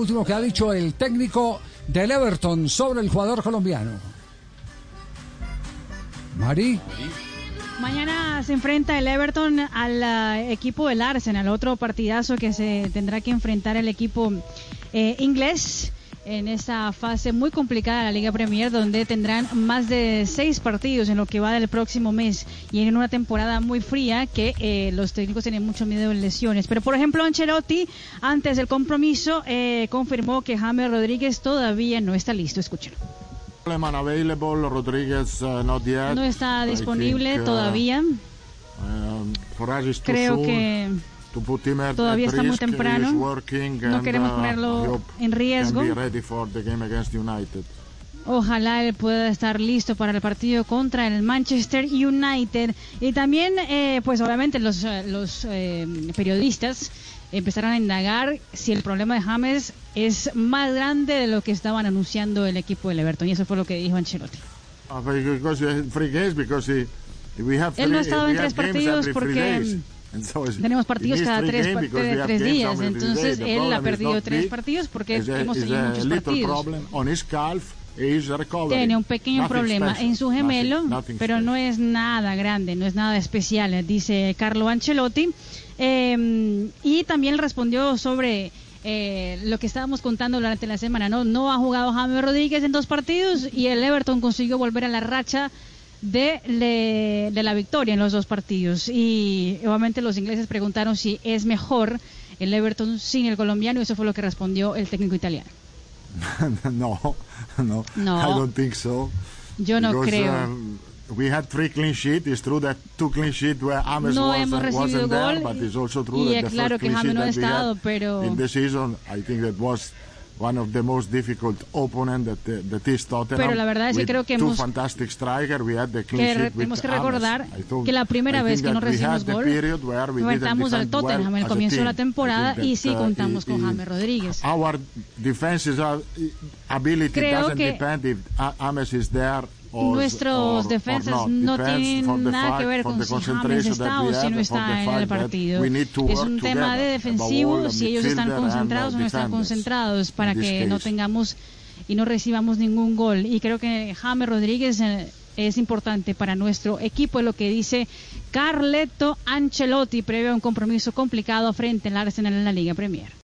Último que ha dicho el técnico del Everton sobre el jugador colombiano. Mari. Mañana se enfrenta el Everton al uh, equipo del Arsenal, otro partidazo que se tendrá que enfrentar el equipo eh, inglés en esa fase muy complicada de la Liga Premier, donde tendrán más de seis partidos en lo que va del próximo mes y en una temporada muy fría que eh, los técnicos tienen mucho miedo de lesiones. Pero, por ejemplo, Ancelotti, antes del compromiso, eh, confirmó que James Rodríguez todavía no está listo. Escúchalo. No está disponible todavía. Creo que todavía está muy temprano. No queremos ponerlo en riesgo. Ojalá él pueda estar listo para el partido contra el Manchester United. Y también, eh, pues obviamente los, los eh, periodistas empezarán a indagar si el problema de James es más grande de lo que estaban anunciando el equipo del Everton. Y eso fue lo que dijo Ancelotti. Él no ha estado en tres partidos porque tenemos partidos cada tres, tres días, entonces él ha perdido tres partidos porque hemos tenido muchos partidos. Tiene un pequeño problema en su gemelo, pero no es nada grande, no es nada especial, dice Carlo Ancelotti. Eh, y también respondió sobre eh, lo que estábamos contando durante la semana, ¿no? No ha jugado James Rodríguez en dos partidos y el Everton consiguió volver a la racha de, de la victoria en los dos partidos. Y obviamente los ingleses preguntaron si es mejor el Everton sin el colombiano y eso fue lo que respondió el técnico italiano. no, no, no, I don't think so. Yo no Because, creo. um, we had three clean sheets. It's true that two clean sheets where James No wasn't, hemos recibido wasn't there, gol, but it's also true y that the claro first que clean James sheet no ha that we had estado, pero- in the season, I think that was one of the most difficult opponents that the, that is Tottenham. Pero la verdad es que creo que two hemos- fantastic strikers. We had the clean que tenemos que recordar thought- que la primera vez que no recibimos gol enfrentamos al Tottenham en el comienzo de la temporada y sí uh, contamos con James Rodríguez. Our defensive uh, ability Creo doesn't que depend if James is there Nuestros defensas no tienen nada que ver con si James está o si no está en el partido. Es un tema de defensivo, si ellos están concentrados o no están concentrados para que no tengamos y no recibamos ningún gol. Y creo que James Rodríguez eh, es importante para nuestro equipo, es lo que dice Carleto Ancelotti previo a un compromiso complicado frente al Arsenal en la Liga Premier.